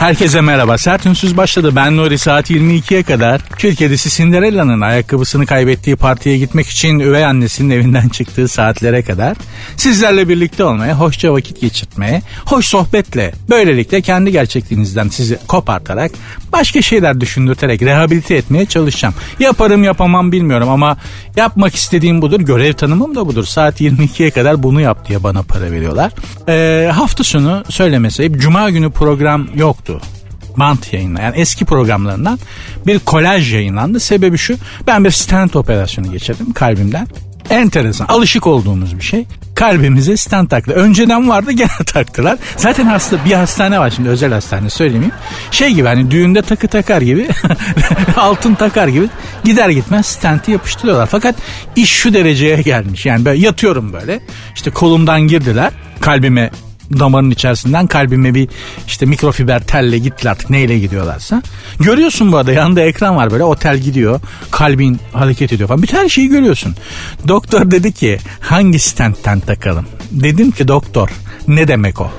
Herkese merhaba. Sert Ünsüz başladı. Ben Nuri saat 22'ye kadar Kül kedisi Cinderella'nın ayakkabısını kaybettiği partiye gitmek için üvey annesinin evinden çıktığı saatlere kadar sizlerle birlikte olmaya, hoşça vakit geçirtmeye, hoş sohbetle, böylelikle kendi gerçekliğinizden sizi kopartarak, başka şeyler düşündürterek rehabilite etmeye çalışacağım. Yaparım yapamam bilmiyorum ama yapmak istediğim budur. Görev tanımım da budur. Saat 22'ye kadar bunu yap diye bana para veriyorlar. Ee, hafta sonu söylemeseyip Cuma günü program yoktu bant yayınla yani eski programlarından bir kolaj yayınlandı. Sebebi şu ben bir stent operasyonu geçirdim kalbimden. Enteresan alışık olduğumuz bir şey. Kalbimize stent taktı. Önceden vardı gene taktılar. Zaten hasta bir hastane var şimdi özel hastane söylemeyeyim. Şey gibi hani düğünde takı takar gibi altın takar gibi gider gitmez stenti yapıştırıyorlar. Fakat iş şu dereceye gelmiş. Yani böyle yatıyorum böyle. İşte kolumdan girdiler. Kalbime damarın içerisinden kalbime bir işte mikrofiber telle gittiler artık neyle gidiyorlarsa. Görüyorsun bu arada yanında ekran var böyle otel gidiyor kalbin hareket ediyor falan. Bütün her şeyi görüyorsun. Doktor dedi ki hangi stentten takalım? Dedim ki doktor ne demek o?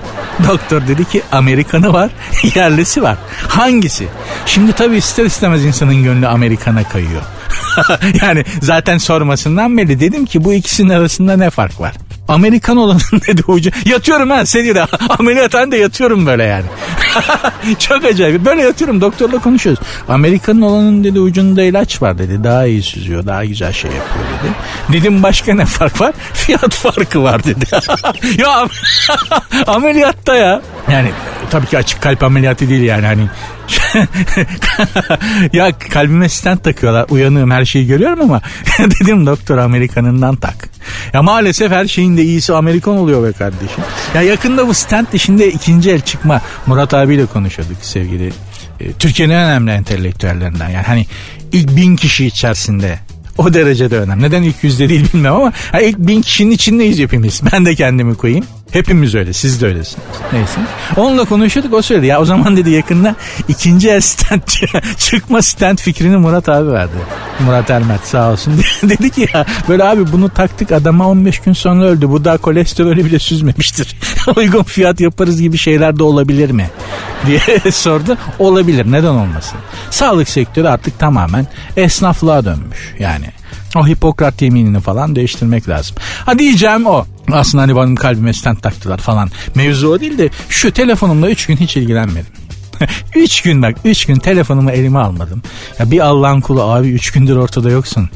Doktor dedi ki Amerikanı var yerlisi var. Hangisi? Şimdi tabii ister istemez insanın gönlü Amerikan'a kayıyor. yani zaten sormasından belli dedim ki bu ikisinin arasında ne fark var? Amerikan olanın dedi hoca. Yatıyorum ha seni de ameliyathanede yatıyorum böyle yani. Çok acayip. Böyle yatıyorum doktorla konuşuyoruz. Amerikanın olanın dedi ucunda ilaç var dedi. Daha iyi süzüyor daha güzel şey yapıyor dedi. Dedim başka ne fark var? Fiyat farkı var dedi. ya ameliyatta ya. Yani tabii ki açık kalp ameliyatı değil yani hani ya kalbime stent takıyorlar uyanığım her şeyi görüyorum ama dedim doktor Amerikanından tak. Ya maalesef her şeyin de iyisi Amerikan oluyor be kardeşim. Ya yakında bu stent işinde ikinci el çıkma. Murat abiyle konuşuyorduk sevgili. E, Türkiye'nin en önemli entelektüellerinden yani hani ilk bin kişi içerisinde o derecede önemli. Neden ilk yüzde değil bilmem ama ilk bin kişinin içindeyiz hepimiz. Ben de kendimi koyayım. Hepimiz öyle siz de öylesiniz. Neyse. Onunla konuşuyorduk o söyledi. Ya o zaman dedi yakında ikinci el stand çıkma stand fikrini Murat abi verdi. Murat Ermet sağ olsun. dedi ki ya böyle abi bunu taktık adama 15 gün sonra öldü. Bu daha kolesterolü bile süzmemiştir. Uygun fiyat yaparız gibi şeyler de olabilir mi? diye sordu. Olabilir neden olmasın. Sağlık sektörü artık tamamen esnaflığa dönmüş yani. O Hipokrat yeminini falan değiştirmek lazım. Ha diyeceğim o. Aslında hani benim kalbime stent taktılar falan. Mevzu o değil de şu telefonumla 3 gün hiç ilgilenmedim. 3 gün bak 3 gün telefonumu elime almadım. Ya bir Allah'ın kulu abi 3 gündür ortada yoksun.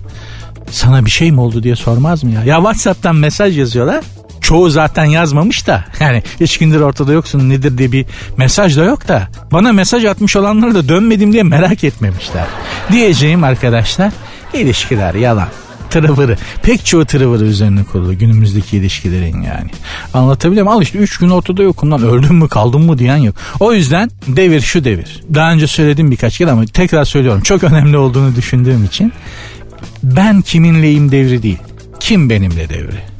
Sana bir şey mi oldu diye sormaz mı ya? Ya Whatsapp'tan mesaj yazıyorlar. Çoğu zaten yazmamış da yani 3 gündür ortada yoksun nedir diye bir mesaj da yok da bana mesaj atmış olanları da dönmedim diye merak etmemişler. Diyeceğim arkadaşlar ilişkiler yalan tırıvırı. Pek çoğu tırıvırı üzerine kurulu günümüzdeki ilişkilerin yani. Anlatabiliyor muyum? Al işte 3 gün ortada yokum lan öldüm mü kaldım mı diyen yok. O yüzden devir şu devir. Daha önce söyledim birkaç kere ama tekrar söylüyorum. Çok önemli olduğunu düşündüğüm için. Ben kiminleyim devri değil. Kim benimle devri.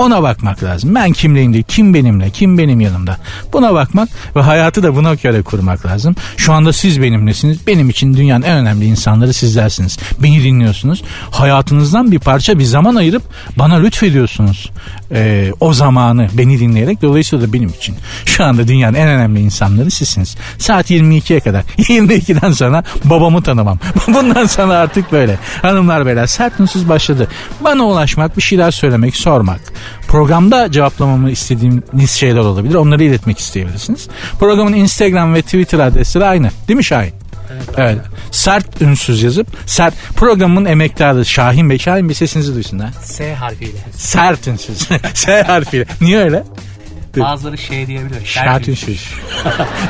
Ona bakmak lazım. Ben kimleyim değil, kim benimle, kim benim yanımda. Buna bakmak ve hayatı da buna göre kurmak lazım. Şu anda siz benimlesiniz. Benim için dünyanın en önemli insanları sizlersiniz. Beni dinliyorsunuz. Hayatınızdan bir parça bir zaman ayırıp bana lütfediyorsunuz. Ee, o zamanı beni dinleyerek dolayısıyla da benim için. Şu anda dünyanın en önemli insanları sizsiniz. Saat 22'ye kadar. 22'den sonra babamı tanımam. Bundan sonra artık böyle. Hanımlar beyler sert başladı. Bana ulaşmak, bir şeyler söylemek, sormak Programda cevaplamamı istediğiniz şeyler olabilir. Onları iletmek isteyebilirsiniz. Programın Instagram ve Twitter adresleri aynı. Değil mi Şahin? Evet. evet. Sert ünsüz yazıp sert programın emektarı Şahin Bey. Şahin Bey sesinizi duysunlar. S harfiyle. Sert ünsüz. S harfiyle. Niye öyle? Bazıları şey diyebilir. Sert ünsüz.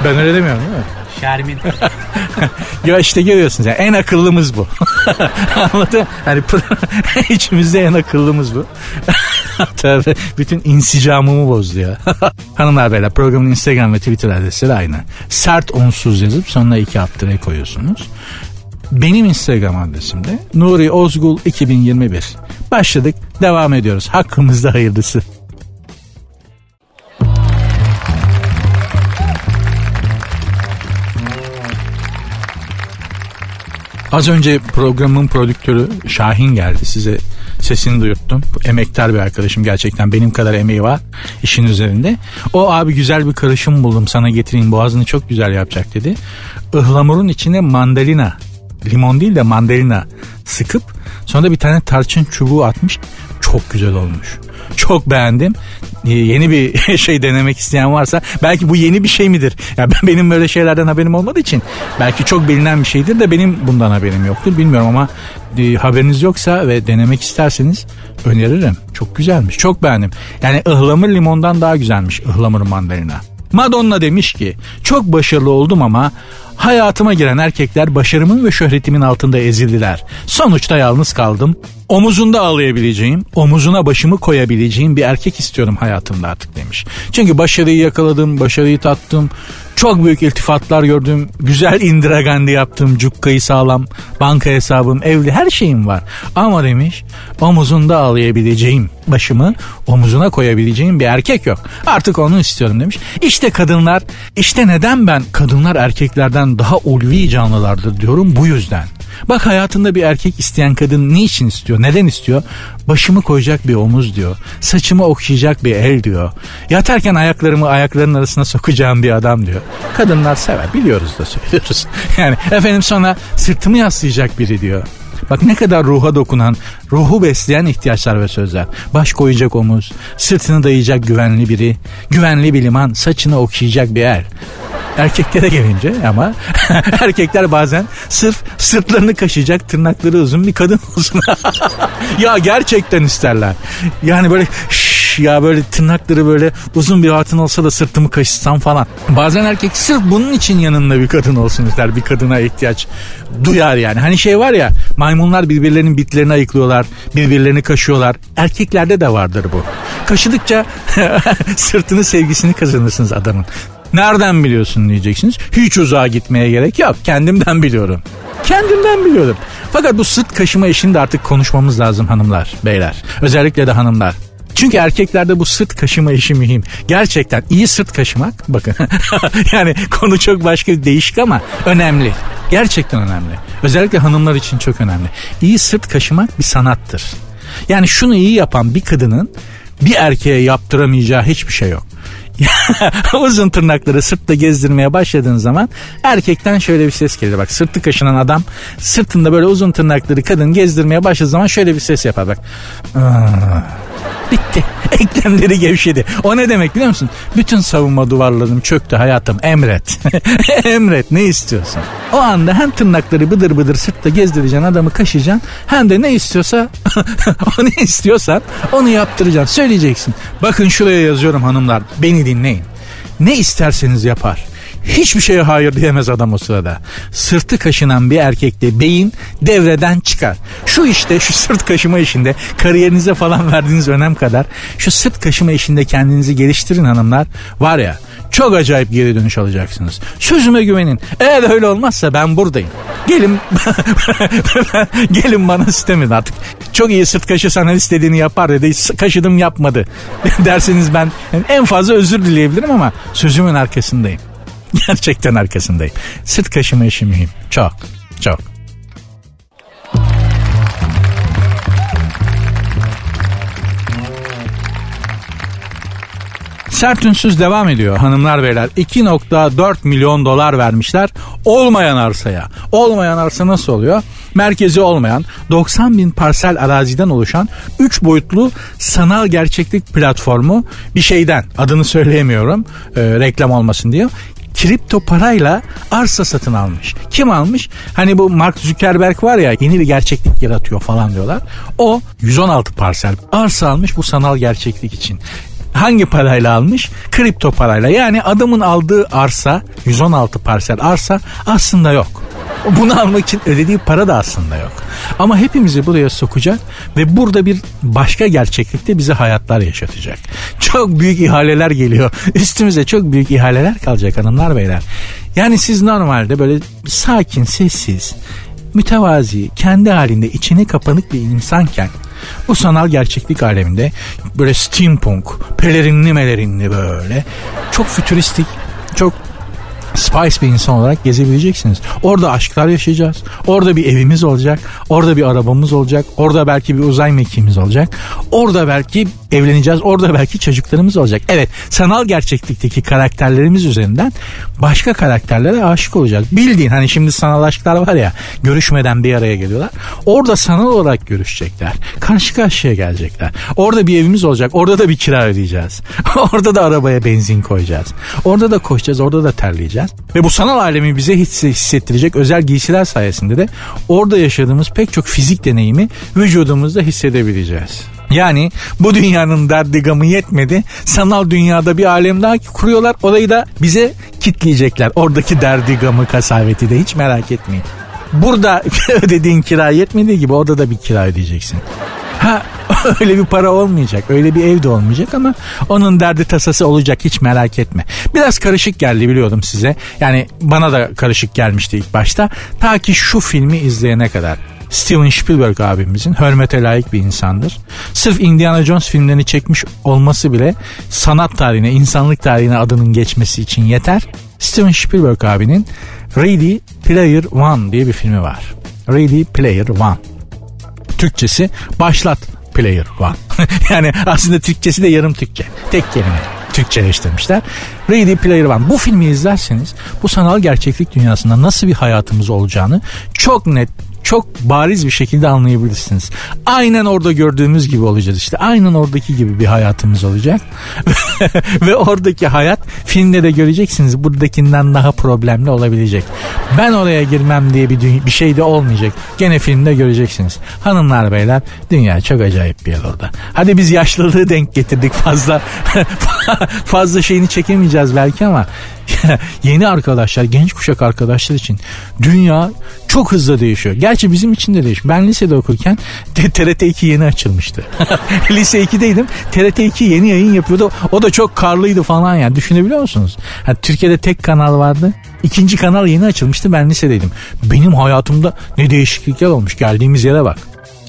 ben öyle demiyorum değil mi? Şermin. ya işte görüyorsunuz yani en akıllımız bu. Anladın? Hani içimizde en akıllımız bu. Tabii bütün insicamımı bozdu ya. Hanımlar beyler programın Instagram ve Twitter adresleri aynı. Sert onsuz yazıp sonuna iki alt koyuyorsunuz. Benim Instagram adresim de Nuri Ozgul 2021. Başladık devam ediyoruz. Hakkımızda hayırlısı. Az önce programın prodüktörü Şahin geldi. Size sesini duyurttum. Emektar bir arkadaşım gerçekten benim kadar emeği var işin üzerinde. O abi güzel bir karışım buldum sana getireyim boğazını çok güzel yapacak dedi. Ihlamurun içine mandalina limon değil de mandalina sıkıp sonra da bir tane tarçın çubuğu atmış. Çok güzel olmuş. Çok beğendim. Ee, yeni bir şey denemek isteyen varsa belki bu yeni bir şey midir? Ya ben benim böyle şeylerden haberim olmadığı için belki çok bilinen bir şeydir de benim bundan haberim yoktur. Bilmiyorum ama e, haberiniz yoksa ve denemek isterseniz öneririm. Çok güzelmiş. Çok beğendim. Yani ıhlamur limondan daha güzelmiş ıhlamur mandalina. Madonna demiş ki çok başarılı oldum ama hayatıma giren erkekler başarımın ve şöhretimin altında ezildiler. Sonuçta yalnız kaldım. Omuzunda ağlayabileceğim, omuzuna başımı koyabileceğim bir erkek istiyorum hayatımda artık demiş. Çünkü başarıyı yakaladım, başarıyı tattım. Çok büyük iltifatlar gördüm. Güzel Indira Gandhi yaptım. Cukkayı sağlam. Banka hesabım, evli her şeyim var. Ama demiş omuzunda ağlayabileceğim başımı omuzuna koyabileceğim bir erkek yok. Artık onu istiyorum demiş. İşte kadınlar, işte neden ben kadınlar erkeklerden daha ulvi canlılardır diyorum bu yüzden. Bak hayatında bir erkek isteyen kadın ne için istiyor? Neden istiyor? Başımı koyacak bir omuz diyor. Saçımı okşayacak bir el diyor. Yatarken ayaklarımı ayaklarının arasına sokacağım bir adam diyor. Kadınlar sever biliyoruz da söylüyoruz. Yani efendim sonra sırtımı yaslayacak biri diyor. Bak ne kadar ruha dokunan, ruhu besleyen ihtiyaçlar ve sözler. Baş koyacak omuz, sırtını dayayacak güvenli biri, güvenli bir liman, saçını okşayacak bir el. Erkeklere gelince ama erkekler bazen sırf sırtlarını kaşıyacak tırnakları uzun bir kadın olsun. ya gerçekten isterler. Yani böyle şş, ya böyle tırnakları böyle uzun bir hatun olsa da sırtımı kaşısam falan. Bazen erkek sırf bunun için yanında bir kadın olsun ister. Bir kadına ihtiyaç duyar yani. Hani şey var ya maymunlar birbirlerinin bitlerini ayıklıyorlar. Birbirlerini kaşıyorlar. Erkeklerde de vardır bu. Kaşıdıkça sırtını sevgisini kazanırsınız adamın. Nereden biliyorsun diyeceksiniz. Hiç uzağa gitmeye gerek yok. Kendimden biliyorum. Kendimden biliyorum. Fakat bu sırt kaşıma işini de artık konuşmamız lazım hanımlar, beyler. Özellikle de hanımlar. Çünkü erkeklerde bu sırt kaşıma işi mühim. Gerçekten iyi sırt kaşımak bakın yani konu çok başka değişik ama önemli. Gerçekten önemli. Özellikle hanımlar için çok önemli. İyi sırt kaşımak bir sanattır. Yani şunu iyi yapan bir kadının bir erkeğe yaptıramayacağı hiçbir şey yok. uzun tırnakları sırtta gezdirmeye başladığın zaman erkekten şöyle bir ses gelir. Bak sırtı kaşınan adam sırtında böyle uzun tırnakları kadın gezdirmeye başladığı zaman şöyle bir ses yapar. Bak. Bitti. Eklemleri gevşedi. O ne demek biliyor musun? Bütün savunma duvarlarım çöktü hayatım. Emret. Emret ne istiyorsun? O anda hem tırnakları bıdır bıdır sırtta gezdireceksin adamı kaşıyacaksın. Hem de ne istiyorsa o ne istiyorsan onu yaptıracaksın. Söyleyeceksin. Bakın şuraya yazıyorum hanımlar. Beni dinleyin. Ne isterseniz yapar. Hiçbir şeye hayır diyemez adam o sırada. Sırtı kaşınan bir erkekte beyin devreden çıkar. Şu işte şu sırt kaşıma işinde kariyerinize falan verdiğiniz önem kadar şu sırt kaşıma işinde kendinizi geliştirin hanımlar. Var ya çok acayip geri dönüş alacaksınız. Sözüme güvenin. Eğer öyle olmazsa ben buradayım. Gelin gelin bana istemin artık. Çok iyi sırt kaşı sana istediğini yapar dedi. Kaşıdım yapmadı. Derseniz ben en fazla özür dileyebilirim ama sözümün arkasındayım. Gerçekten arkasındayım. Sırt kaşıma işi mühim. Çok, çok. Sert ünsüz devam ediyor hanımlar beyler. 2.4 milyon dolar vermişler olmayan arsaya. Olmayan arsa nasıl oluyor? Merkezi olmayan 90 bin parsel araziden oluşan 3 boyutlu sanal gerçeklik platformu bir şeyden adını söyleyemiyorum e, reklam olmasın diye kripto parayla arsa satın almış. Kim almış? Hani bu Mark Zuckerberg var ya yeni bir gerçeklik yaratıyor falan diyorlar. O 116 parsel arsa almış bu sanal gerçeklik için. Hangi parayla almış? Kripto parayla. Yani adamın aldığı arsa 116 parsel arsa aslında yok. Bunu almak için ödediği para da aslında yok. Ama hepimizi buraya sokacak ve burada bir başka gerçeklikte bize hayatlar yaşatacak. Çok büyük ihaleler geliyor. Üstümüze çok büyük ihaleler kalacak hanımlar beyler. Yani siz normalde böyle sakin, sessiz, mütevazi, kendi halinde içine kapanık bir insanken bu sanal gerçeklik aleminde böyle steampunk, pelerinli melerinli böyle çok fütüristik, çok spice bir insan olarak gezebileceksiniz. Orada aşklar yaşayacağız. Orada bir evimiz olacak. Orada bir arabamız olacak. Orada belki bir uzay mekiğimiz olacak. Orada belki evleneceğiz. Orada belki çocuklarımız olacak. Evet sanal gerçeklikteki karakterlerimiz üzerinden başka karakterlere aşık olacağız. Bildiğin hani şimdi sanal aşklar var ya görüşmeden bir araya geliyorlar. Orada sanal olarak görüşecekler. Karşı karşıya gelecekler. Orada bir evimiz olacak. Orada da bir kira ödeyeceğiz. orada da arabaya benzin koyacağız. Orada da koşacağız. Orada da terleyeceğiz. Ve bu sanal alemi bize hissettirecek özel giysiler sayesinde de orada yaşadığımız pek çok fizik deneyimi vücudumuzda hissedebileceğiz. Yani bu dünyanın derdi gamı yetmedi. Sanal dünyada bir alem daha kuruyorlar. Orayı da bize kitleyecekler. Oradaki derdi gamı kasaveti de hiç merak etmeyin. Burada ödediğin kira yetmediği gibi orada da bir kira ödeyeceksin. Ha öyle bir para olmayacak. Öyle bir evde olmayacak ama onun derdi tasası olacak hiç merak etme. Biraz karışık geldi biliyordum size. Yani bana da karışık gelmişti ilk başta. Ta ki şu filmi izleyene kadar. Steven Spielberg abimizin hürmete layık bir insandır. Sırf Indiana Jones filmlerini çekmiş olması bile sanat tarihine, insanlık tarihine adının geçmesi için yeter. Steven Spielberg abinin Ready Player One diye bir filmi var. Ready Player One. Türkçesi başlat Player One. yani aslında Türkçesi de yarım Türkçe. Tek kelime. Türkçeleştirmişler. Ready Player One. Bu filmi izlerseniz bu sanal gerçeklik dünyasında nasıl bir hayatımız olacağını çok net çok bariz bir şekilde anlayabilirsiniz. Aynen orada gördüğümüz gibi olacağız işte. Aynen oradaki gibi bir hayatımız olacak. Ve oradaki hayat filmde de göreceksiniz buradakinden daha problemli olabilecek. Ben oraya girmem diye bir, bir şey de olmayacak. Gene filmde göreceksiniz. Hanımlar beyler dünya çok acayip bir yer orada. Hadi biz yaşlılığı denk getirdik fazla fazla şeyini çekemeyeceğiz belki ama yeni arkadaşlar, genç kuşak arkadaşlar için dünya çok hızlı değişiyor. Gerçi bizim için de değişiyor. Ben lisede okurken TRT 2 yeni açılmıştı. Lise 2'deydim. TRT 2 yeni yayın yapıyordu. O da çok karlıydı falan yani. Düşünebiliyor musunuz? Yani Türkiye'de tek kanal vardı. İkinci kanal yeni açılmıştı. Ben lisedeydim. Benim hayatımda ne değişiklikler olmuş. Geldiğimiz yere bak.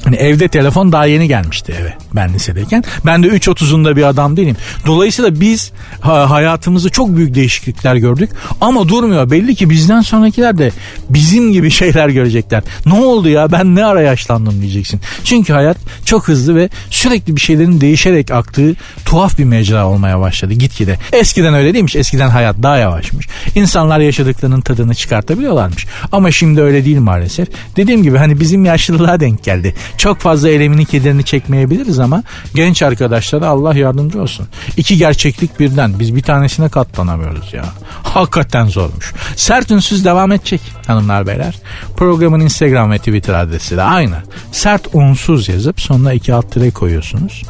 Hani evde telefon daha yeni gelmişti eve ben lisedeyken. Ben de 3.30'unda bir adam değilim. Dolayısıyla biz ha, hayatımızda çok büyük değişiklikler gördük. Ama durmuyor. Belli ki bizden sonrakiler de bizim gibi şeyler görecekler. Ne oldu ya ben ne ara yaşlandım diyeceksin. Çünkü hayat çok hızlı ve sürekli bir şeylerin değişerek aktığı tuhaf bir mecra olmaya başladı gitgide. Eskiden öyle değilmiş. Eskiden hayat daha yavaşmış. İnsanlar yaşadıklarının tadını çıkartabiliyorlarmış. Ama şimdi öyle değil maalesef. Dediğim gibi hani bizim yaşlılığa denk geldi. Çok fazla elemini kederini çekmeyebiliriz ama genç arkadaşlara Allah yardımcı olsun. İki gerçeklik birden biz bir tanesine katlanamıyoruz ya. Hakikaten zormuş. Sert ünsüz devam edecek hanımlar beyler. Programın Instagram ve Twitter adresi de aynı. Sert unsuz yazıp sonuna iki alt tire koyuyorsunuz.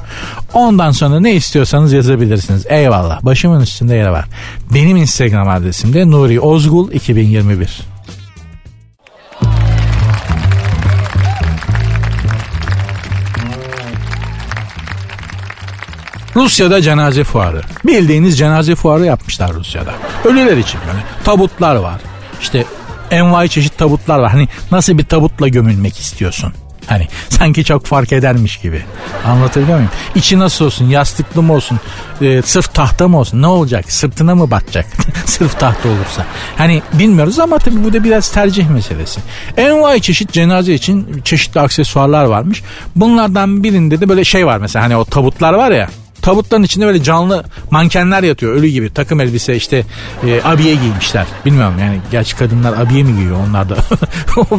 Ondan sonra ne istiyorsanız yazabilirsiniz. Eyvallah. Başımın üstünde yeri var. Benim Instagram adresim de Nuri Ozgul 2021. Rusya'da cenaze fuarı. Bildiğiniz cenaze fuarı yapmışlar Rusya'da. Ölüler için böyle. Tabutlar var. İşte envai çeşit tabutlar var. Hani nasıl bir tabutla gömülmek istiyorsun? Hani sanki çok fark edermiş gibi. Anlatabiliyor muyum? İçi nasıl olsun? Yastıklı mı olsun? E, sırf tahta mı olsun? Ne olacak? Sırtına mı batacak? sırf tahta olursa. Hani bilmiyoruz ama tabii bu da biraz tercih meselesi. Envai çeşit cenaze için çeşitli aksesuarlar varmış. Bunlardan birinde de böyle şey var mesela hani o tabutlar var ya tabutların içinde böyle canlı mankenler yatıyor. Ölü gibi. Takım elbise işte e, abiye giymişler. Bilmiyorum yani gerçi kadınlar abiye mi giyiyor? Onlar da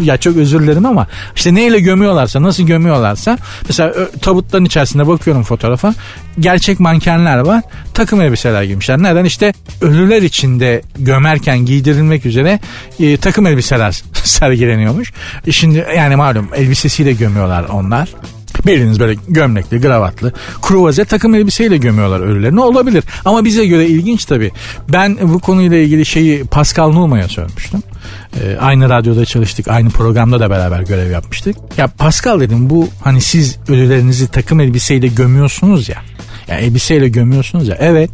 ya çok özür dilerim ama işte neyle gömüyorlarsa nasıl gömüyorlarsa mesela tabutların içerisinde bakıyorum fotoğrafa. Gerçek mankenler var. Takım elbiseler giymişler. Neden? İşte ölüler içinde gömerken giydirilmek üzere e, takım elbiseler sergileniyormuş. E şimdi yani malum elbisesiyle gömüyorlar onlar Bildiğiniz böyle gömlekli, gravatlı, kruvaze takım elbiseyle gömüyorlar ölülerini. Olabilir. Ama bize göre ilginç tabii. Ben bu konuyla ilgili şeyi Pascal Numa'ya sormuştum. Ee, aynı radyoda çalıştık, aynı programda da beraber görev yapmıştık. Ya Pascal dedim bu hani siz ölülerinizi takım elbiseyle gömüyorsunuz ya. Ya elbiseyle gömüyorsunuz ya. Evet.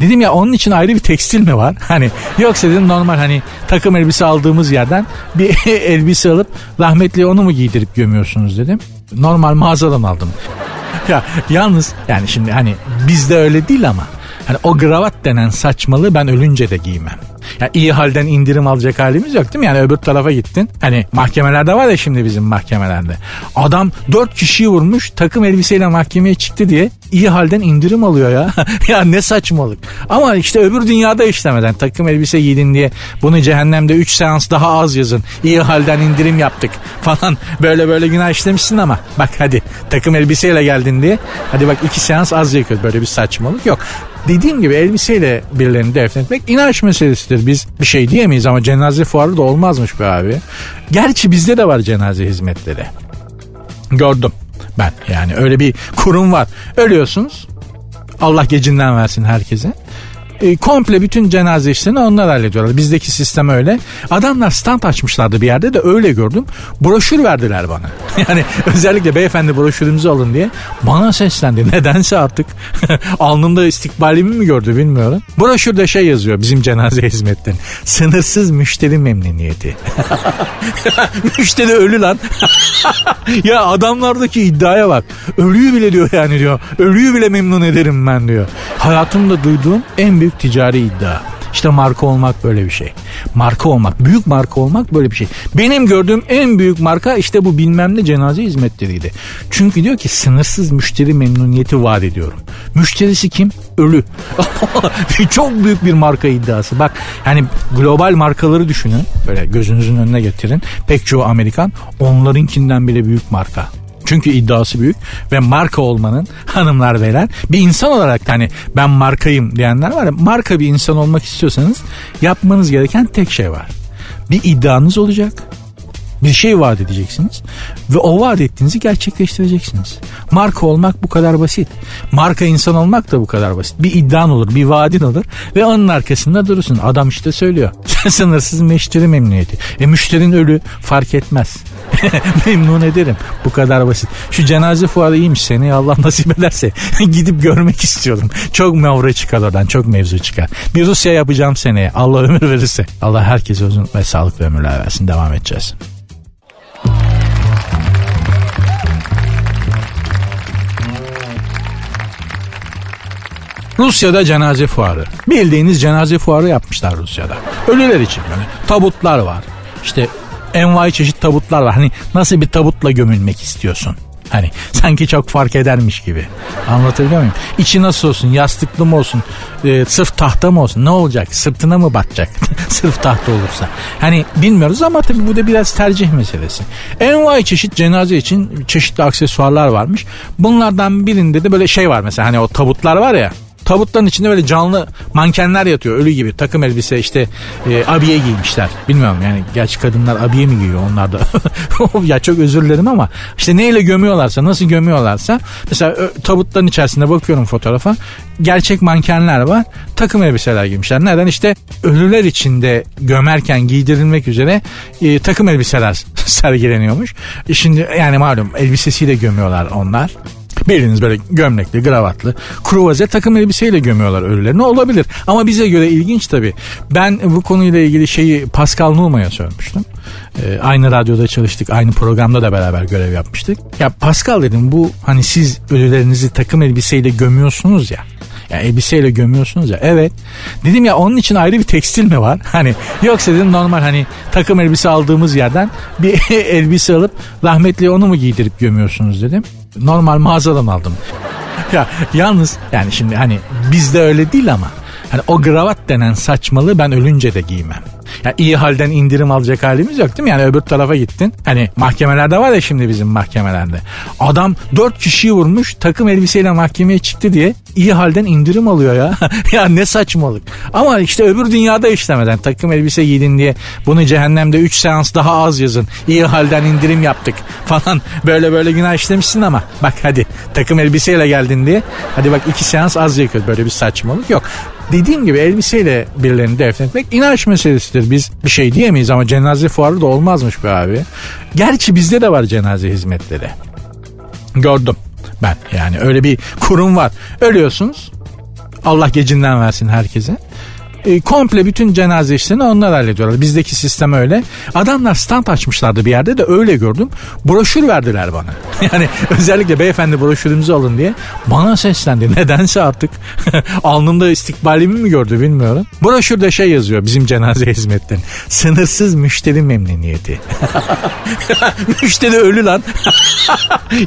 Dedim ya onun için ayrı bir tekstil mi var? Hani yoksa dedim normal hani takım elbise aldığımız yerden bir elbise alıp rahmetli onu mu giydirip gömüyorsunuz dedim. Normal mağazadan aldım. ya yalnız yani şimdi hani bizde öyle değil ama Hani o gravat denen saçmalığı ben ölünce de giymem. Ya iyi halden indirim alacak halimiz yok değil mi? Yani öbür tarafa gittin. Hani mahkemelerde var ya şimdi bizim mahkemelerde. Adam dört kişiyi vurmuş takım elbiseyle mahkemeye çıktı diye iyi halden indirim alıyor ya. ya ne saçmalık. Ama işte öbür dünyada işlemeden takım elbise giydin diye bunu cehennemde 3 seans daha az yazın. İyi halden indirim yaptık falan. Böyle böyle günah işlemişsin ama bak hadi takım elbiseyle geldin diye. Hadi bak 2 seans az yakıyor. Böyle bir saçmalık yok. Dediğim gibi elbiseyle birilerini defnetmek inanç meselesidir. Biz bir şey diyemeyiz ama cenaze fuarı da olmazmış be abi. Gerçi bizde de var cenaze hizmetleri. Gördüm ben yani öyle bir kurum var. Ölüyorsunuz. Allah gecinden versin herkese e, komple bütün cenaze işlerini onlar hallediyorlar. Bizdeki sistem öyle. Adamlar stand açmışlardı bir yerde de öyle gördüm. Broşür verdiler bana. Yani özellikle beyefendi broşürümüzü alın diye bana seslendi. Nedense artık alnımda istikbalimi mi gördü bilmiyorum. Broşürde şey yazıyor bizim cenaze hizmetten. Sınırsız müşteri memnuniyeti. müşteri ölü lan. ya adamlardaki iddiaya bak. Ölüyü bile diyor yani diyor. Ölüyü bile memnun ederim ben diyor. Hayatımda duyduğum en büyük ticari iddia. İşte marka olmak böyle bir şey. Marka olmak, büyük marka olmak böyle bir şey. Benim gördüğüm en büyük marka işte bu bilmem ne cenaze hizmetleriydi. Çünkü diyor ki sınırsız müşteri memnuniyeti vaat ediyorum. Müşterisi kim? Ölü. Çok büyük bir marka iddiası. Bak yani global markaları düşünün. Böyle gözünüzün önüne getirin. Pek çoğu Amerikan onlarınkinden bile büyük marka. Çünkü iddiası büyük ve marka olmanın hanımlar beyler bir insan olarak hani ben markayım diyenler var ya marka bir insan olmak istiyorsanız yapmanız gereken tek şey var. Bir iddianız olacak. Bir şey vaat edeceksiniz ve o vaat ettiğinizi gerçekleştireceksiniz. Marka olmak bu kadar basit. Marka insan olmak da bu kadar basit. Bir iddian olur, bir vaadin olur ve onun arkasında durursun. Adam işte söylüyor. Sınırsız müşteri memnuniyeti. E müşterin ölü fark etmez. Memnun ederim. Bu kadar basit. Şu cenaze fuarı iyiymiş seni Allah nasip ederse gidip görmek istiyorum. Çok mevre çıkar oradan. Çok mevzu çıkar. Bir Rusya yapacağım seneye. Allah ömür verirse. Allah herkese uzun ve sağlıklı ömürler versin. Devam edeceğiz. Rusya'da cenaze fuarı. Bildiğiniz cenaze fuarı yapmışlar Rusya'da. Ölüler için böyle tabutlar var. İşte envai çeşit tabutlar var. Hani nasıl bir tabutla gömülmek istiyorsun? Hani sanki çok fark edermiş gibi. Anlatabiliyor muyum? İçi nasıl olsun? Yastıklı mı olsun? E, sırf tahta mı olsun? Ne olacak? Sırtına mı batacak? sırf tahta olursa. Hani bilmiyoruz ama tabii bu da biraz tercih meselesi. Envai çeşit cenaze için çeşitli aksesuarlar varmış. Bunlardan birinde de böyle şey var mesela hani o tabutlar var ya tabutların içinde böyle canlı mankenler yatıyor. Ölü gibi takım elbise işte e, abiye giymişler. Bilmiyorum yani gerçi kadınlar abiye mi giyiyor? Onlar da ya çok özür dilerim ama işte neyle gömüyorlarsa nasıl gömüyorlarsa mesela tabutların içerisinde bakıyorum fotoğrafa gerçek mankenler var. Takım elbiseler giymişler. Neden? İşte ölüler içinde gömerken giydirilmek üzere e, takım elbiseler sergileniyormuş. E şimdi yani malum elbisesiyle gömüyorlar onlar Bildiğiniz böyle gömlekli, gravatlı, kruvaze takım elbiseyle gömüyorlar ölülerini. Olabilir. Ama bize göre ilginç tabii. Ben bu konuyla ilgili şeyi Pascal Numa'ya sormuştum. Ee, aynı radyoda çalıştık. Aynı programda da beraber görev yapmıştık. Ya Pascal dedim bu hani siz ölülerinizi takım elbiseyle gömüyorsunuz ya. Ya elbiseyle gömüyorsunuz ya. Evet. Dedim ya onun için ayrı bir tekstil mi var? Hani yoksa dedim normal hani takım elbise aldığımız yerden bir elbise alıp rahmetli onu mu giydirip gömüyorsunuz dedim normal mağazadan aldım. ya yalnız yani şimdi hani bizde öyle değil ama hani o gravat denen saçmalığı ben ölünce de giymem. Ya iyi halden indirim alacak halimiz yok değil mi? Yani öbür tarafa gittin. Hani mahkemelerde var ya şimdi bizim mahkemelerde. Adam dört kişiyi vurmuş takım elbiseyle mahkemeye çıktı diye iyi halden indirim alıyor ya. ya ne saçmalık. Ama işte öbür dünyada işlemeden takım elbise giydin diye bunu cehennemde 3 seans daha az yazın. İyi halden indirim yaptık falan. Böyle böyle günah işlemişsin ama bak hadi takım elbiseyle geldin diye. Hadi bak 2 seans az yakıyor. Böyle bir saçmalık yok dediğim gibi elbiseyle birilerini defnetmek inanç meselesidir. Biz bir şey diyemeyiz ama cenaze fuarı da olmazmış be abi. Gerçi bizde de var cenaze hizmetleri. Gördüm ben yani öyle bir kurum var. Ölüyorsunuz. Allah gecinden versin herkese. E, komple bütün cenaze işlerini onlar hallediyorlar. Bizdeki sistem öyle. Adamlar stand açmışlardı bir yerde de öyle gördüm. Broşür verdiler bana. Yani özellikle beyefendi broşürümüzü alın diye bana seslendi. Nedense artık alnımda istikbalimi mi gördü bilmiyorum. Broşürde şey yazıyor bizim cenaze hizmetleri. Sınırsız müşteri memnuniyeti. müşteri ölü lan.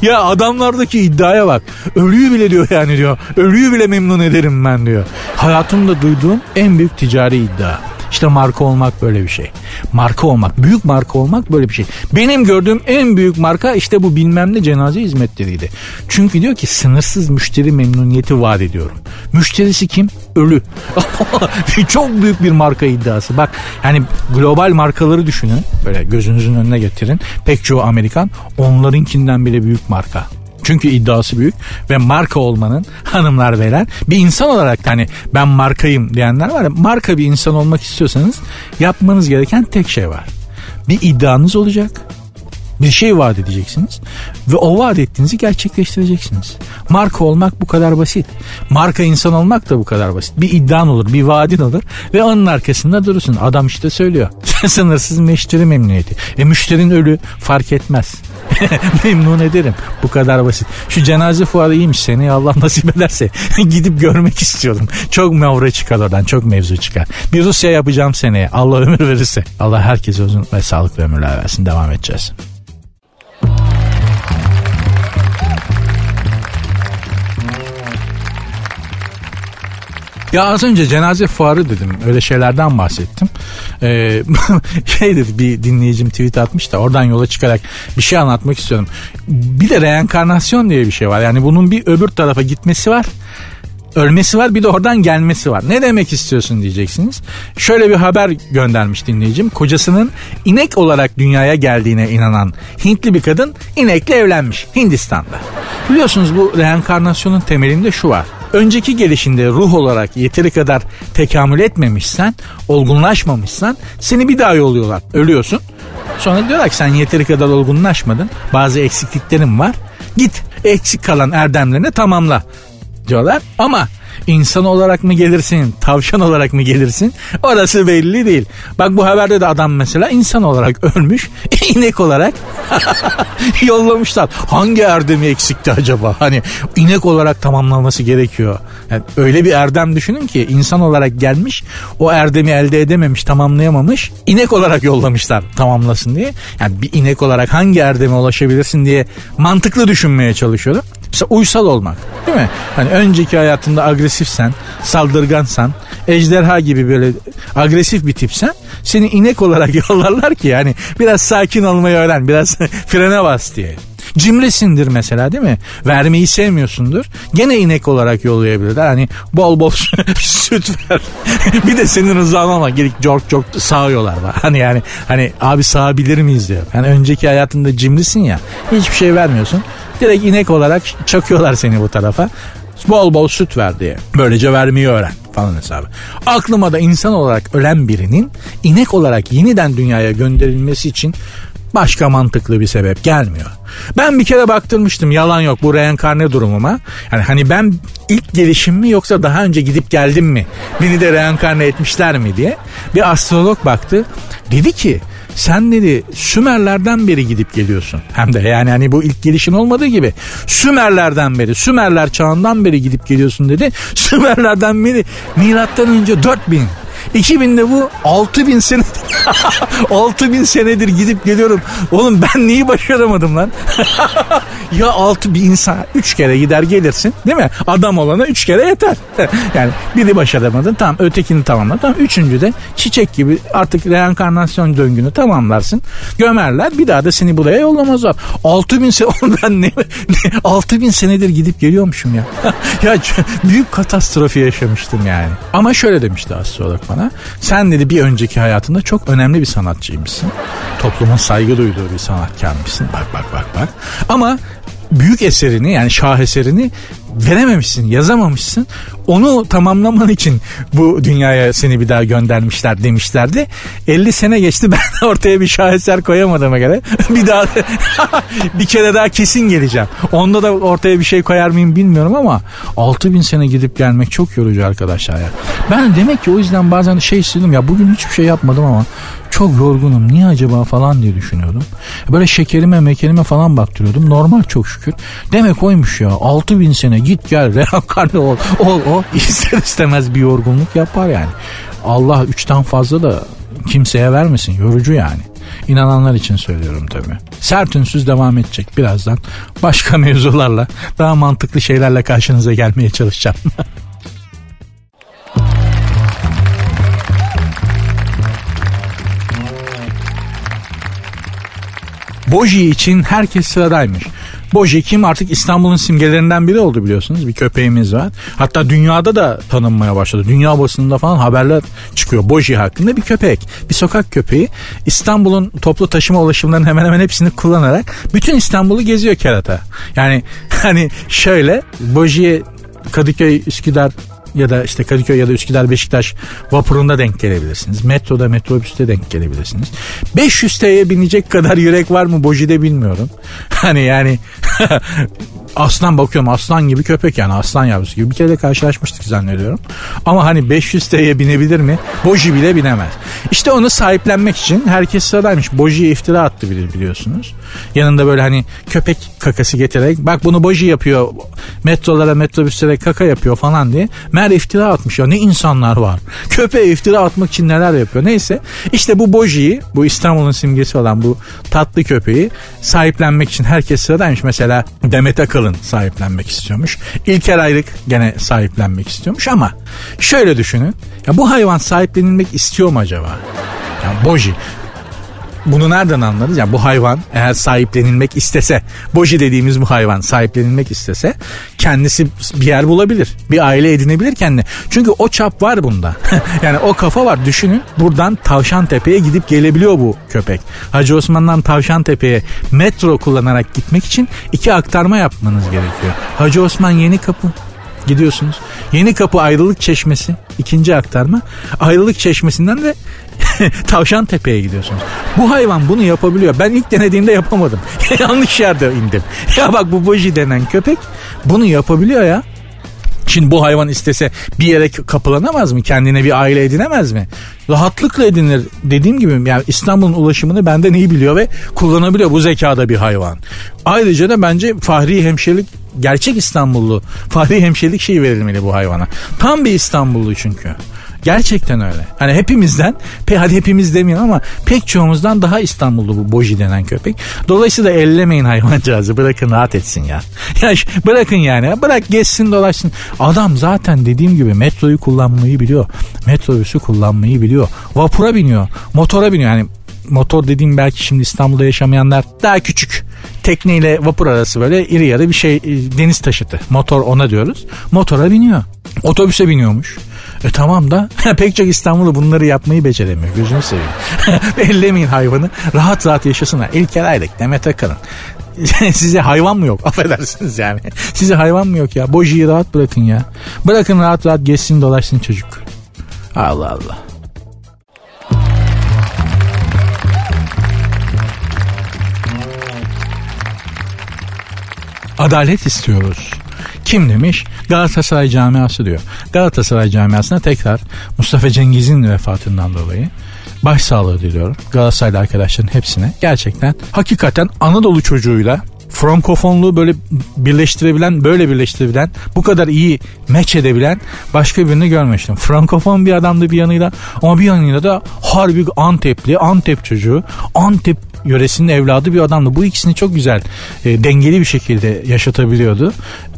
ya adamlardaki iddiaya bak. Ölüyü bile diyor yani diyor. Ölüyü bile memnun ederim ben diyor. Hayatımda duyduğum en büyük ticari iddia. İşte marka olmak böyle bir şey. Marka olmak, büyük marka olmak böyle bir şey. Benim gördüğüm en büyük marka işte bu bilmem ne cenaze hizmetleriydi. Çünkü diyor ki sınırsız müşteri memnuniyeti vaat ediyorum. Müşterisi kim? Ölü. Çok büyük bir marka iddiası. Bak yani global markaları düşünün. Böyle gözünüzün önüne getirin. Pek çoğu Amerikan onlarınkinden bile büyük marka. Çünkü iddiası büyük ve marka olmanın hanımlar veren bir insan olarak hani ben markayım diyenler var ya marka bir insan olmak istiyorsanız yapmanız gereken tek şey var. Bir iddianız olacak. Bir şey vaat edeceksiniz ve o vaat ettiğinizi gerçekleştireceksiniz. Marka olmak bu kadar basit. Marka insan olmak da bu kadar basit. Bir iddian olur, bir vaadin olur ve onun arkasında durursun. Adam işte söylüyor. Sınırsız müşteri memnuniyeti. E müşterin ölü fark etmez. Memnun ederim. Bu kadar basit. Şu cenaze fuarı iyiymiş seni Allah nasip ederse gidip görmek istiyorum. Çok mevre çıkar oradan. Çok mevzu çıkar. Bir Rusya yapacağım seneye. Allah ömür verirse. Allah herkese uzun ve sağlıklı ömürler versin. Devam edeceğiz. Ya az önce cenaze fuarı dedim. Öyle şeylerden bahsettim. Ee, şey dedi bir dinleyicim tweet atmış da oradan yola çıkarak bir şey anlatmak istiyorum. Bir de reenkarnasyon diye bir şey var. Yani bunun bir öbür tarafa gitmesi var ölmesi var bir de oradan gelmesi var. Ne demek istiyorsun diyeceksiniz. Şöyle bir haber göndermiş dinleyicim. Kocasının inek olarak dünyaya geldiğine inanan Hintli bir kadın inekle evlenmiş Hindistan'da. Biliyorsunuz bu reenkarnasyonun temelinde şu var önceki gelişinde ruh olarak yeteri kadar tekamül etmemişsen, olgunlaşmamışsan seni bir daha yolluyorlar. Ölüyorsun. Sonra diyorlar ki sen yeteri kadar olgunlaşmadın. Bazı eksikliklerin var. Git eksik kalan erdemlerini tamamla diyorlar. Ama İnsan olarak mı gelirsin, tavşan olarak mı gelirsin? Orası belli değil. Bak bu haberde de adam mesela insan olarak ölmüş, inek olarak yollamışlar. Hangi erdemi eksikti acaba? Hani inek olarak tamamlanması gerekiyor. Yani öyle bir erdem düşünün ki insan olarak gelmiş, o erdemi elde edememiş, tamamlayamamış, inek olarak yollamışlar tamamlasın diye. Yani bir inek olarak hangi erdeme ulaşabilirsin diye mantıklı düşünmeye çalışıyorum. Mesela uysal olmak değil mi? Hani önceki hayatında agresifsen, saldırgansan, ejderha gibi böyle agresif bir tipsen seni inek olarak yollarlar ki yani biraz sakin olmayı öğren, biraz frene bas diye. Cimrisindir mesela değil mi? Vermeyi sevmiyorsundur. Gene inek olarak yollayabilirler. Hani bol bol süt ver. bir de senin rızan ama gelip çok çok sağıyorlar var. Hani yani hani abi sağabilir miyiz diyor. Yani önceki hayatında cimrisin ya. Hiçbir şey vermiyorsun. Direkt inek olarak çakıyorlar seni bu tarafa. Bol bol süt ver diye. Böylece vermeyi öğren falan hesabı. Aklıma da insan olarak ölen birinin inek olarak yeniden dünyaya gönderilmesi için başka mantıklı bir sebep gelmiyor. Ben bir kere baktırmıştım yalan yok bu reenkarne durumuma. Yani hani ben ilk gelişim mi yoksa daha önce gidip geldim mi? Beni de reenkarne etmişler mi diye. Bir astrolog baktı. Dedi ki sen dedi Sümerlerden beri gidip geliyorsun. Hem de yani hani bu ilk gelişin olmadığı gibi Sümerlerden beri, Sümerler çağından beri gidip geliyorsun dedi. Sümerlerden beri milattan önce 4000 2000'de bu 6000 sene 6000 senedir gidip geliyorum. Oğlum ben neyi başaramadım lan? ya 6 bir insan 3 kere gider gelirsin değil mi? Adam olana 3 kere yeter. yani biri başaramadın tamam ötekini tamamladın. Tamam üçüncü de çiçek gibi artık reenkarnasyon döngünü tamamlarsın. Gömerler bir daha da seni buraya yollamazlar. 6000 sene ben ne, ne 6000 senedir gidip geliyormuşum ya. ya büyük katastrofi yaşamıştım yani. Ama şöyle demişti astrolog bana. Sen dedi bir önceki hayatında çok önemli bir sanatçıymışsın. Toplumun saygı duyduğu bir sanatkarmışsın. Bak bak bak bak. Ama büyük eserini yani şaheserini verememişsin, yazamamışsın. Onu tamamlaman için bu dünyaya seni bir daha göndermişler demişlerdi. 50 sene geçti ben ortaya bir şaheser koyamadığıma göre bir daha bir kere daha kesin geleceğim. Onda da ortaya bir şey koyar mıyım bilmiyorum ama 6000 sene gidip gelmek çok yorucu arkadaşlar ya. Ben demek ki o yüzden bazen şey istedim ya bugün hiçbir şey yapmadım ama çok yorgunum niye acaba falan diye düşünüyordum. Böyle şekerime mekerime falan baktırıyordum. Normal çok şükür. Demek oymuş ya 6000 sene git gel reenkarne ol. Ol o ister istemez bir yorgunluk yapar yani. Allah üçten fazla da kimseye vermesin yorucu yani. İnananlar için söylüyorum tabii. Sert ünsüz devam edecek birazdan. Başka mevzularla daha mantıklı şeylerle karşınıza gelmeye çalışacağım. Boji için herkes sıradaymış. Boji kim artık İstanbul'un simgelerinden biri oldu biliyorsunuz. Bir köpeğimiz var. Hatta dünyada da tanınmaya başladı. Dünya basınında falan haberler çıkıyor. Boji hakkında bir köpek. Bir sokak köpeği. İstanbul'un toplu taşıma ulaşımlarının hemen hemen hepsini kullanarak bütün İstanbul'u geziyor kerata. Yani hani şöyle Boji'ye Kadıköy, Üsküdar, ya da işte Kadıköy ya da Üsküdar Beşiktaş vapurunda denk gelebilirsiniz. Metroda metrobüste denk gelebilirsiniz. 500 TL'ye binecek kadar yürek var mı Boji'de bilmiyorum. Hani yani aslan bakıyorum aslan gibi köpek yani aslan yavrusu gibi bir kere de karşılaşmıştık zannediyorum. Ama hani 500 TL'ye binebilir mi? Boji bile binemez. İşte onu sahiplenmek için herkes sıradaymış. Boji'ye iftira attı biliyorsunuz. Yanında böyle hani köpek kakası getirerek bak bunu Boji yapıyor metrolara metrobüslere kaka yapıyor falan diye. Mer iftira atmış ya ne insanlar var. Köpeğe iftira atmak için neler yapıyor. Neyse işte bu Boji'yi bu İstanbul'un simgesi olan bu tatlı köpeği sahiplenmek için herkes sıradaymış. Mesela Demet Akalın sahiplenmek istiyormuş. İlker Ayrık gene sahiplenmek istiyormuş ama şöyle düşünün. Ya bu hayvan sahiplenilmek istiyor mu acaba? Ya Boji bunu nereden anlarız? Yani bu hayvan eğer sahiplenilmek istese, boji dediğimiz bu hayvan sahiplenilmek istese kendisi bir yer bulabilir. Bir aile edinebilir kendine. Çünkü o çap var bunda. yani o kafa var. Düşünün buradan Tavşan Tepe'ye gidip gelebiliyor bu köpek. Hacı Osman'dan Tavşan Tepe'ye metro kullanarak gitmek için iki aktarma yapmanız gerekiyor. Hacı Osman Yeni Kapı gidiyorsunuz. Yeni Kapı Ayrılık Çeşmesi ikinci aktarma. Ayrılık Çeşmesi'nden de Tavşan Tepe'ye gidiyorsunuz. Bu hayvan bunu yapabiliyor. Ben ilk denediğimde yapamadım. Yanlış yerde indim. Ya bak bu Boji denen köpek bunu yapabiliyor ya. Şimdi bu hayvan istese bir yere kapılanamaz mı? Kendine bir aile edinemez mi? Rahatlıkla edinir. Dediğim gibi yani İstanbul'un ulaşımını benden iyi biliyor ve kullanabiliyor bu zekada bir hayvan. Ayrıca da bence Fahri Hemşirelik gerçek İstanbullu Fahri Hemşirelik şeyi verilmeli bu hayvana. Tam bir İstanbullu çünkü. Gerçekten öyle. Hani hepimizden, pe hadi hepimiz demeyin ama pek çoğumuzdan daha İstanbullu bu Boji denen köpek. Dolayısıyla ellemeyin hayvancağızı. Bırakın rahat etsin ya. ya bırakın yani. Bırak geçsin dolaşsın. Adam zaten dediğim gibi metroyu kullanmayı biliyor. Metrobüsü kullanmayı biliyor. Vapura biniyor. Motora biniyor. Yani motor dediğim belki şimdi İstanbul'da yaşamayanlar daha küçük tekneyle vapur arası böyle iri yarı bir şey deniz taşıtı. Motor ona diyoruz. Motora biniyor. Otobüse biniyormuş. E tamam da pek çok İstanbul'da bunları yapmayı beceremiyor. Gözünü seveyim. Ellemeyin hayvanı. Rahat rahat yaşasınlar. İlker Aylık, Demet Akalın. Size hayvan mı yok? Affedersiniz yani. Size hayvan mı yok ya? Bojiyi rahat bırakın ya. Bırakın rahat rahat geçsin dolaşsın çocuk. Allah Allah. Adalet istiyoruz. Kim demiş? Galatasaray camiası diyor. Galatasaray camiasına tekrar Mustafa Cengiz'in vefatından dolayı başsağlığı diliyorum. Galatasaraylı arkadaşların hepsine. Gerçekten hakikaten Anadolu çocuğuyla Frankofonluğu böyle birleştirebilen, böyle birleştirebilen, bu kadar iyi meç edebilen başka birini görmemiştim. Frankofon bir adamdı bir yanıyla ama bir yanıyla da harbi Antepli, Antep çocuğu, Antep yöresinin evladı bir adamdı. Bu ikisini çok güzel e, dengeli bir şekilde yaşatabiliyordu.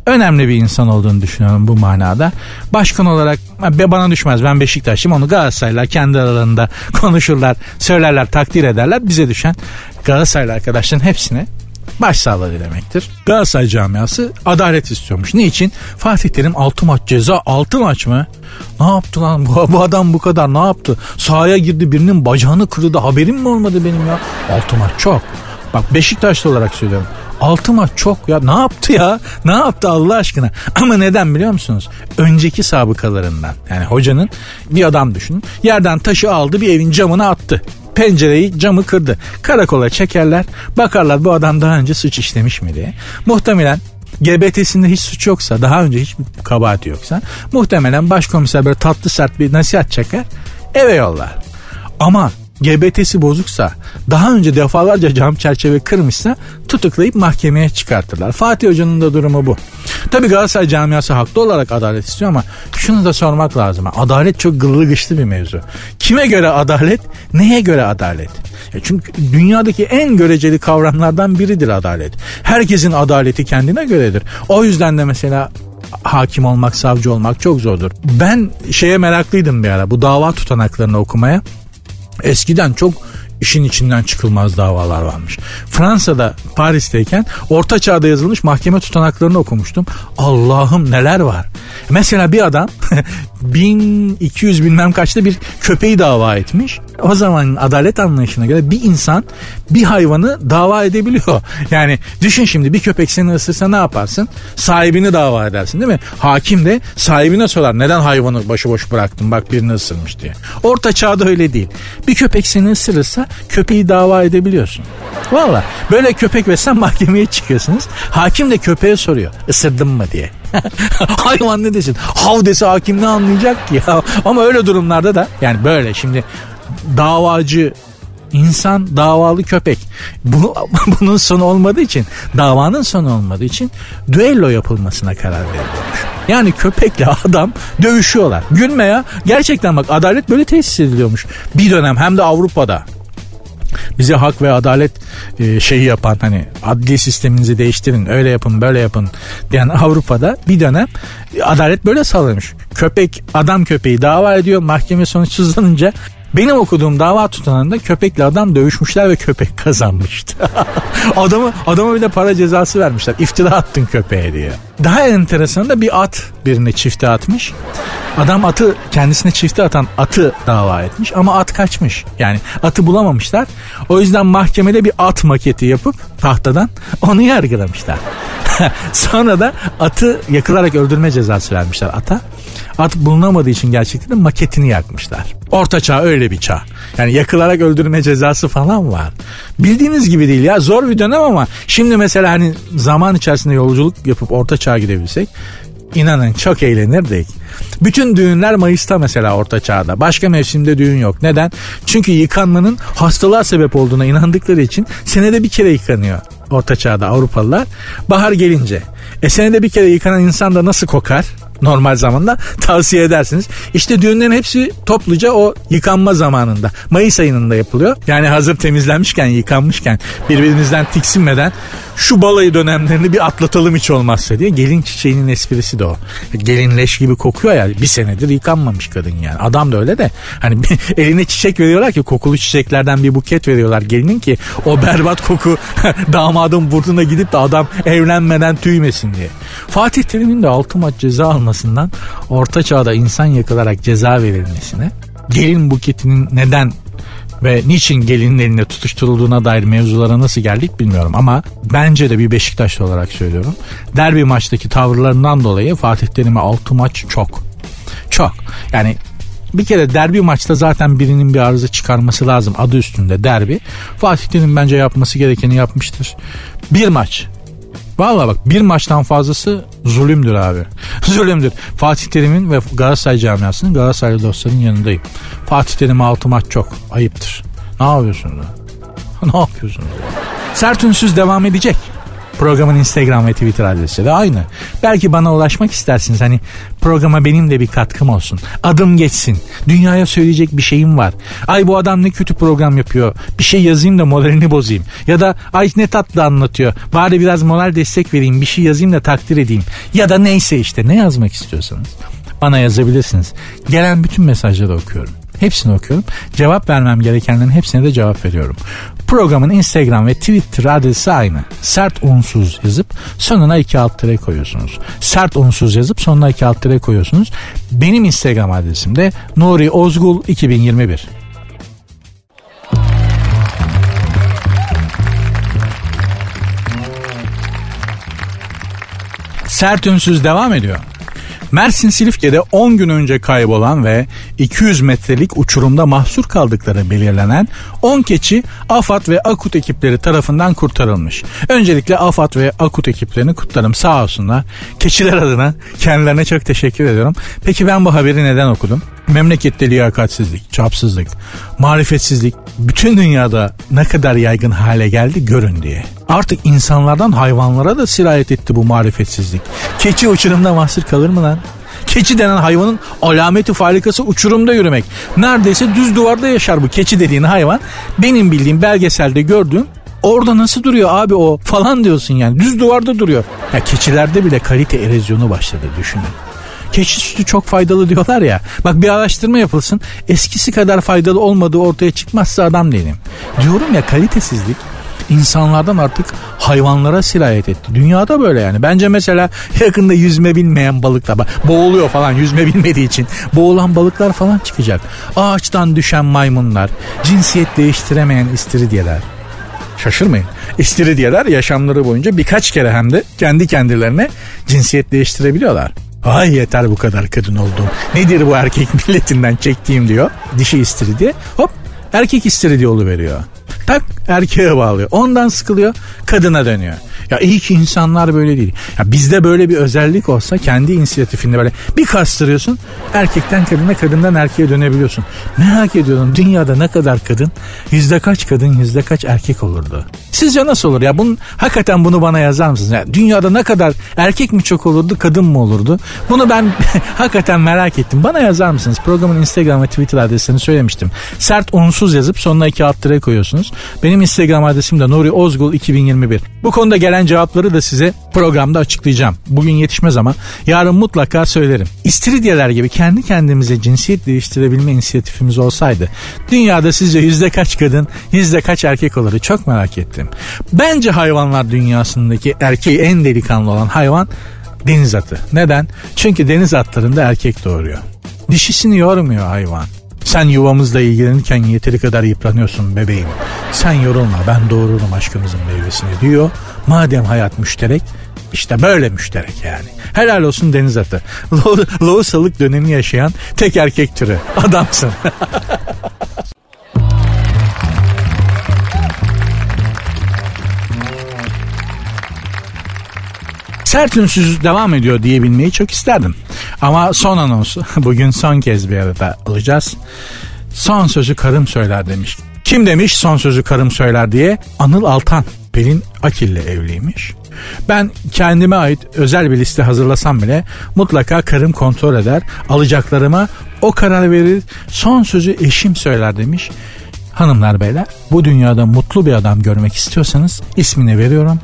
Önemli bir insan olduğunu düşünüyorum bu manada. Başkan olarak bana düşmez ben Beşiktaş'ım onu Galatasaraylılar kendi aralarında konuşurlar, söylerler, takdir ederler. Bize düşen Galatasaraylı arkadaşların hepsine başsağlığı dilemektir. Galatasaray camiası adalet istiyormuş. Niçin? Fatih Terim 6 maç ceza 6 maç mı? Ne yaptı lan bu, bu adam bu kadar ne yaptı? Sahaya girdi birinin bacağını kırdı haberim mi olmadı benim ya? 6 maç çok. Bak Beşiktaşlı olarak söylüyorum. 6 maç çok ya ne yaptı ya ne yaptı Allah aşkına ama neden biliyor musunuz önceki sabıkalarından yani hocanın bir adam düşünün yerden taşı aldı bir evin camına attı pencereyi camı kırdı. Karakola çekerler bakarlar bu adam daha önce suç işlemiş mi diye. Muhtemelen GBT'sinde hiç suç yoksa daha önce hiç kabahati yoksa muhtemelen başkomiser böyle tatlı sert bir nasihat çeker eve yollar. Ama GBT'si bozuksa daha önce defalarca cam çerçeve kırmışsa tutuklayıp mahkemeye çıkartırlar. Fatih Hoca'nın da durumu bu. Tabi Galatasaray camiası haklı olarak adalet istiyor ama şunu da sormak lazım. Adalet çok gıllı gışlı bir mevzu. Kime göre adalet? Neye göre adalet? E çünkü dünyadaki en göreceli kavramlardan biridir adalet. Herkesin adaleti kendine göredir. O yüzden de mesela hakim olmak, savcı olmak çok zordur. Ben şeye meraklıydım bir ara bu dava tutanaklarını okumaya. Eskiden çok işin içinden çıkılmaz davalar varmış. Fransa'da Paris'teyken orta çağda yazılmış mahkeme tutanaklarını okumuştum. Allah'ım neler var. Mesela bir adam 1200 bilmem kaçta bir köpeği dava etmiş. O zaman adalet anlayışına göre bir insan bir hayvanı dava edebiliyor. Yani düşün şimdi bir köpek seni ısırsa ne yaparsın? Sahibini dava edersin değil mi? Hakim de sahibine sorar neden hayvanı başıboş bıraktın bak birini ısırmış diye. Orta çağda öyle değil. Bir köpek seni ısırırsa köpeği dava edebiliyorsun. Valla böyle köpek ve sen mahkemeye çıkıyorsunuz. Hakim de köpeğe soruyor ısırdın mı diye. Hayvan ne desin? Hav dese hakim ne anlayacak ki ya? Ama öyle durumlarda da yani böyle şimdi davacı insan davalı köpek. Bu, bunun sonu olmadığı için davanın sonu olmadığı için düello yapılmasına karar veriliyormuş. Yani köpekle adam dövüşüyorlar. Gülme ya. Gerçekten bak adalet böyle tesis ediliyormuş. Bir dönem hem de Avrupa'da bize hak ve adalet e, şeyi yapan hani adli sisteminizi değiştirin öyle yapın böyle yapın diyen Avrupa'da bir dönem adalet böyle sağlanmış. Köpek adam köpeği dava ediyor mahkeme sonuçsuzlanınca benim okuduğum dava tutanında köpekle adam dövüşmüşler ve köpek kazanmıştı. adamı adama bir de para cezası vermişler. İftira attın köpeğe diye. Daha enteresan da bir at birine çifte atmış. Adam atı kendisine çifte atan atı dava etmiş ama at kaçmış. Yani atı bulamamışlar. O yüzden mahkemede bir at maketi yapıp tahtadan onu yargılamışlar. Sonra da atı yakılarak öldürme cezası vermişler ata. At bulunamadığı için gerçekten de maketini yakmışlar. Orta çağ öyle bir çağ. Yani yakılarak öldürme cezası falan var. Bildiğiniz gibi değil ya zor bir dönem ama şimdi mesela hani zaman içerisinde yolculuk yapıp orta çağa gidebilsek inanın çok eğlenirdik. Bütün düğünler Mayıs'ta mesela orta çağda. Başka mevsimde düğün yok. Neden? Çünkü yıkanmanın hastalığa sebep olduğuna inandıkları için senede bir kere yıkanıyor orta çağda Avrupalılar. Bahar gelince. E senede bir kere yıkanan insan da nasıl kokar? Normal zamanda tavsiye edersiniz. İşte düğünlerin hepsi topluca o yıkanma zamanında. Mayıs ayında yapılıyor. Yani hazır temizlenmişken, yıkanmışken birbirimizden tiksinmeden şu balayı dönemlerini bir atlatalım hiç olmazsa diye. Gelin çiçeğinin esprisi de o. Gelin leş gibi kokuyor ya bir senedir yıkanmamış kadın yani. Adam da öyle de hani eline çiçek veriyorlar ki kokulu çiçeklerden bir buket veriyorlar gelinin ki o berbat koku damadın burnuna gidip de adam evlenmeden tüymesin diye. Fatih Terim'in de altı maç ceza almasından orta çağda insan yakılarak ceza verilmesine gelin buketinin neden ve niçin gelinin eline tutuşturulduğuna dair mevzulara nasıl geldik bilmiyorum ama bence de bir Beşiktaşlı olarak söylüyorum. Derbi maçtaki tavırlarından dolayı Fatih Terim'e 6 maç çok. Çok. Yani bir kere derbi maçta zaten birinin bir arıza çıkarması lazım adı üstünde derbi. Fatih Terim bence yapması gerekeni yapmıştır. Bir maç Valla bak bir maçtan fazlası zulümdür abi. zulümdür. Fatih Terim'in ve Galatasaray camiasının Galatasaraylı dostların yanındayım. Fatih Terim'e altı maç çok. Ayıptır. Ne yapıyorsunuz? ne yapıyorsunuz? Sert devam edecek. Programın Instagram ve Twitter adresi de aynı. Belki bana ulaşmak istersiniz. Hani programa benim de bir katkım olsun. Adım geçsin. Dünyaya söyleyecek bir şeyim var. Ay bu adam ne kötü program yapıyor. Bir şey yazayım da moralini bozayım. Ya da ay ne tatlı anlatıyor. Bari biraz moral destek vereyim. Bir şey yazayım da takdir edeyim. Ya da neyse işte ne yazmak istiyorsanız bana yazabilirsiniz. Gelen bütün mesajları okuyorum. Hepsini okuyorum. Cevap vermem gerekenlerin hepsine de cevap veriyorum. Programın Instagram ve Twitter adresi aynı. Sert unsuz yazıp sonuna iki alt tere koyuyorsunuz. Sert unsuz yazıp sonuna iki alt tere koyuyorsunuz. Benim Instagram adresim de Nuri Ozgul 2021. Sert unsuz devam ediyor. Mersin Silifke'de 10 gün önce kaybolan ve 200 metrelik uçurumda mahsur kaldıkları belirlenen 10 keçi AFAD ve AKUT ekipleri tarafından kurtarılmış. Öncelikle AFAD ve AKUT ekiplerini kutlarım sağ olsunlar. Keçiler adına kendilerine çok teşekkür ediyorum. Peki ben bu haberi neden okudum? Memlekette liyakatsizlik, çapsızlık, marifetsizlik bütün dünyada ne kadar yaygın hale geldi görün diye. Artık insanlardan hayvanlara da sirayet etti bu marifetsizlik. Keçi uçurumda mahsur kalır mı lan? Keçi denen hayvanın alameti farikası uçurumda yürümek. Neredeyse düz duvarda yaşar bu keçi dediğin hayvan. Benim bildiğim belgeselde gördüğüm Orada nasıl duruyor abi o falan diyorsun yani. Düz duvarda duruyor. Ya keçilerde bile kalite erozyonu başladı düşünün. Keçi sütü çok faydalı diyorlar ya. Bak bir araştırma yapılsın. Eskisi kadar faydalı olmadığı ortaya çıkmazsa adam değilim. Diyorum ya kalitesizlik insanlardan artık hayvanlara sirayet etti. Dünyada böyle yani. Bence mesela yakında yüzme bilmeyen balıklar boğuluyor falan yüzme bilmediği için boğulan balıklar falan çıkacak. Ağaçtan düşen maymunlar, cinsiyet değiştiremeyen istiridyeler. Şaşırmayın. İstiridyeler yaşamları boyunca birkaç kere hem de kendi kendilerine cinsiyet değiştirebiliyorlar. Ay yeter bu kadar kadın oldum. Nedir bu erkek milletinden çektiğim diyor. Dişi istiridye. Hop erkek istiridye veriyor. Tak erkeğe bağlıyor. Ondan sıkılıyor kadına dönüyor. Ya iyi ki insanlar böyle değil. Ya bizde böyle bir özellik olsa kendi inisiyatifinde böyle bir kastırıyorsun. Erkekten kadına kadından erkeğe dönebiliyorsun. Merak ediyorum dünyada ne kadar kadın yüzde kaç kadın yüzde kaç erkek olurdu? Sizce nasıl olur ya? Bunun, hakikaten bunu bana yazar mısınız? Ya, dünyada ne kadar erkek mi çok olurdu kadın mı olurdu? Bunu ben hakikaten merak ettim. Bana yazar mısınız? Programın Instagram ve Twitter adresini söylemiştim. Sert unsuz yazıp sonuna iki alt koyuyorsunuz. Benim Instagram adresim de Nuri Ozgul 2021. Bu konuda gelen cevapları da size programda açıklayacağım. Bugün yetişmez ama yarın mutlaka söylerim. İstiridyeler gibi kendi kendimize cinsiyet değiştirebilme inisiyatifimiz olsaydı dünyada sizce yüzde kaç kadın yüzde kaç erkek olurdu çok merak ettim. Bence hayvanlar dünyasındaki erkeği en delikanlı olan hayvan deniz atı. Neden? Çünkü deniz atlarında erkek doğuruyor. Dişisini yormuyor hayvan. Sen yuvamızla ilgilenirken yeteri kadar yıpranıyorsun bebeğim. Sen yorulma ben doğururum aşkımızın meyvesini diyor. Madem hayat müşterek işte böyle müşterek yani. Helal olsun deniz atı. Loğusalık dönemi yaşayan tek erkek türü. Adamsın. Sert ünsüz devam ediyor diyebilmeyi çok isterdim. Ama son anonsu bugün son kez bir arada alacağız. Son sözü karım söyler demiş. Kim demiş son sözü karım söyler diye? Anıl Altan. Pelin Akil'le evliymiş. Ben kendime ait özel bir liste hazırlasam bile mutlaka karım kontrol eder. Alacaklarıma o karar verir. Son sözü eşim söyler demiş. Hanımlar beyler bu dünyada mutlu bir adam görmek istiyorsanız ismini veriyorum.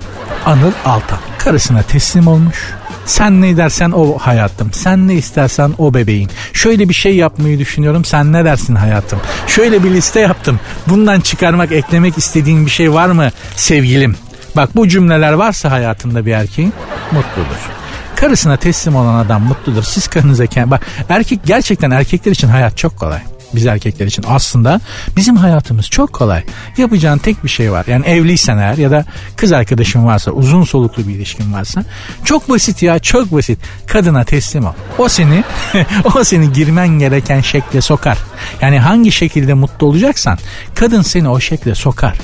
Anıl Altan. Karısına teslim olmuş. Sen ne dersen o hayatım. Sen ne istersen o bebeğin. Şöyle bir şey yapmayı düşünüyorum. Sen ne dersin hayatım? Şöyle bir liste yaptım. Bundan çıkarmak, eklemek istediğin bir şey var mı sevgilim? Bak bu cümleler varsa hayatında bir erkeğin mutludur. Karısına teslim olan adam mutludur. Siz karınıza bak erkek gerçekten erkekler için hayat çok kolay biz erkekler için aslında bizim hayatımız çok kolay. Yapacağın tek bir şey var. Yani evliysen eğer ya da kız arkadaşın varsa uzun soluklu bir ilişkin varsa çok basit ya çok basit. Kadına teslim ol. O seni o seni girmen gereken şekle sokar. Yani hangi şekilde mutlu olacaksan kadın seni o şekle sokar.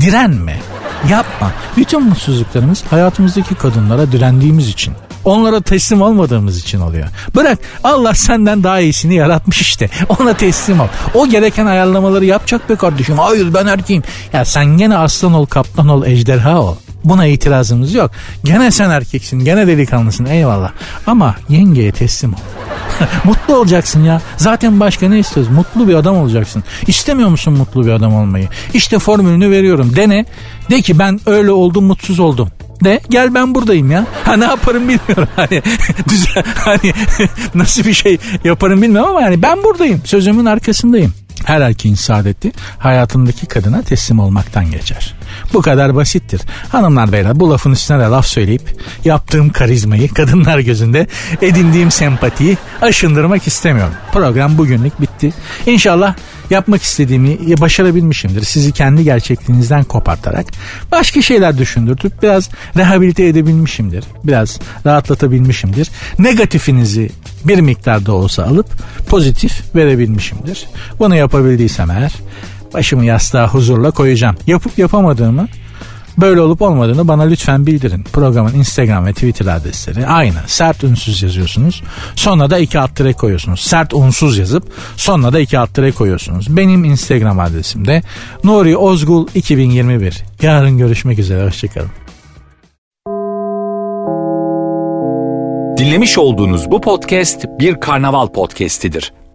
Direnme. Yapma. Bütün mutsuzluklarımız hayatımızdaki kadınlara direndiğimiz için. Onlara teslim olmadığımız için oluyor. Bırak Allah senden daha iyisini yaratmış işte. Ona teslim ol. O gereken ayarlamaları yapacak be kardeşim. Hayır ben erkeğim. Ya sen gene aslan ol, kaplan ol, ejderha ol. Buna itirazımız yok. Gene sen erkeksin, gene delikanlısın eyvallah. Ama yengeye teslim ol. mutlu olacaksın ya. Zaten başka ne istiyoruz? Mutlu bir adam olacaksın. İstemiyor musun mutlu bir adam olmayı? İşte formülünü veriyorum. Dene. De ki ben öyle oldum, mutsuz oldum de gel ben buradayım ya. Ha ne yaparım bilmiyorum. Hani düzen hani nasıl bir şey yaparım bilmiyorum ama yani ben buradayım. Sözümün arkasındayım. Her erkeğin saadeti hayatındaki kadına teslim olmaktan geçer. Bu kadar basittir. Hanımlar beyler bu lafın üstüne de laf söyleyip yaptığım karizmayı kadınlar gözünde edindiğim sempatiyi aşındırmak istemiyorum. Program bugünlük bitti. İnşallah yapmak istediğimi başarabilmişimdir. Sizi kendi gerçekliğinizden kopartarak başka şeyler düşündürtüp biraz rehabilite edebilmişimdir. Biraz rahatlatabilmişimdir. Negatifinizi bir miktarda olsa alıp pozitif verebilmişimdir. Bunu yapabildiysem eğer başımı yastığa huzurla koyacağım. Yapıp yapamadığımı Böyle olup olmadığını bana lütfen bildirin. Programın Instagram ve Twitter adresleri aynı. Sert unsuz yazıyorsunuz. Sonra da iki alt tere koyuyorsunuz. Sert unsuz yazıp sonra da iki alt tere koyuyorsunuz. Benim Instagram adresim de Nuri Ozgul 2021. Yarın görüşmek üzere. Hoşçakalın. Dinlemiş olduğunuz bu podcast bir karnaval podcastidir.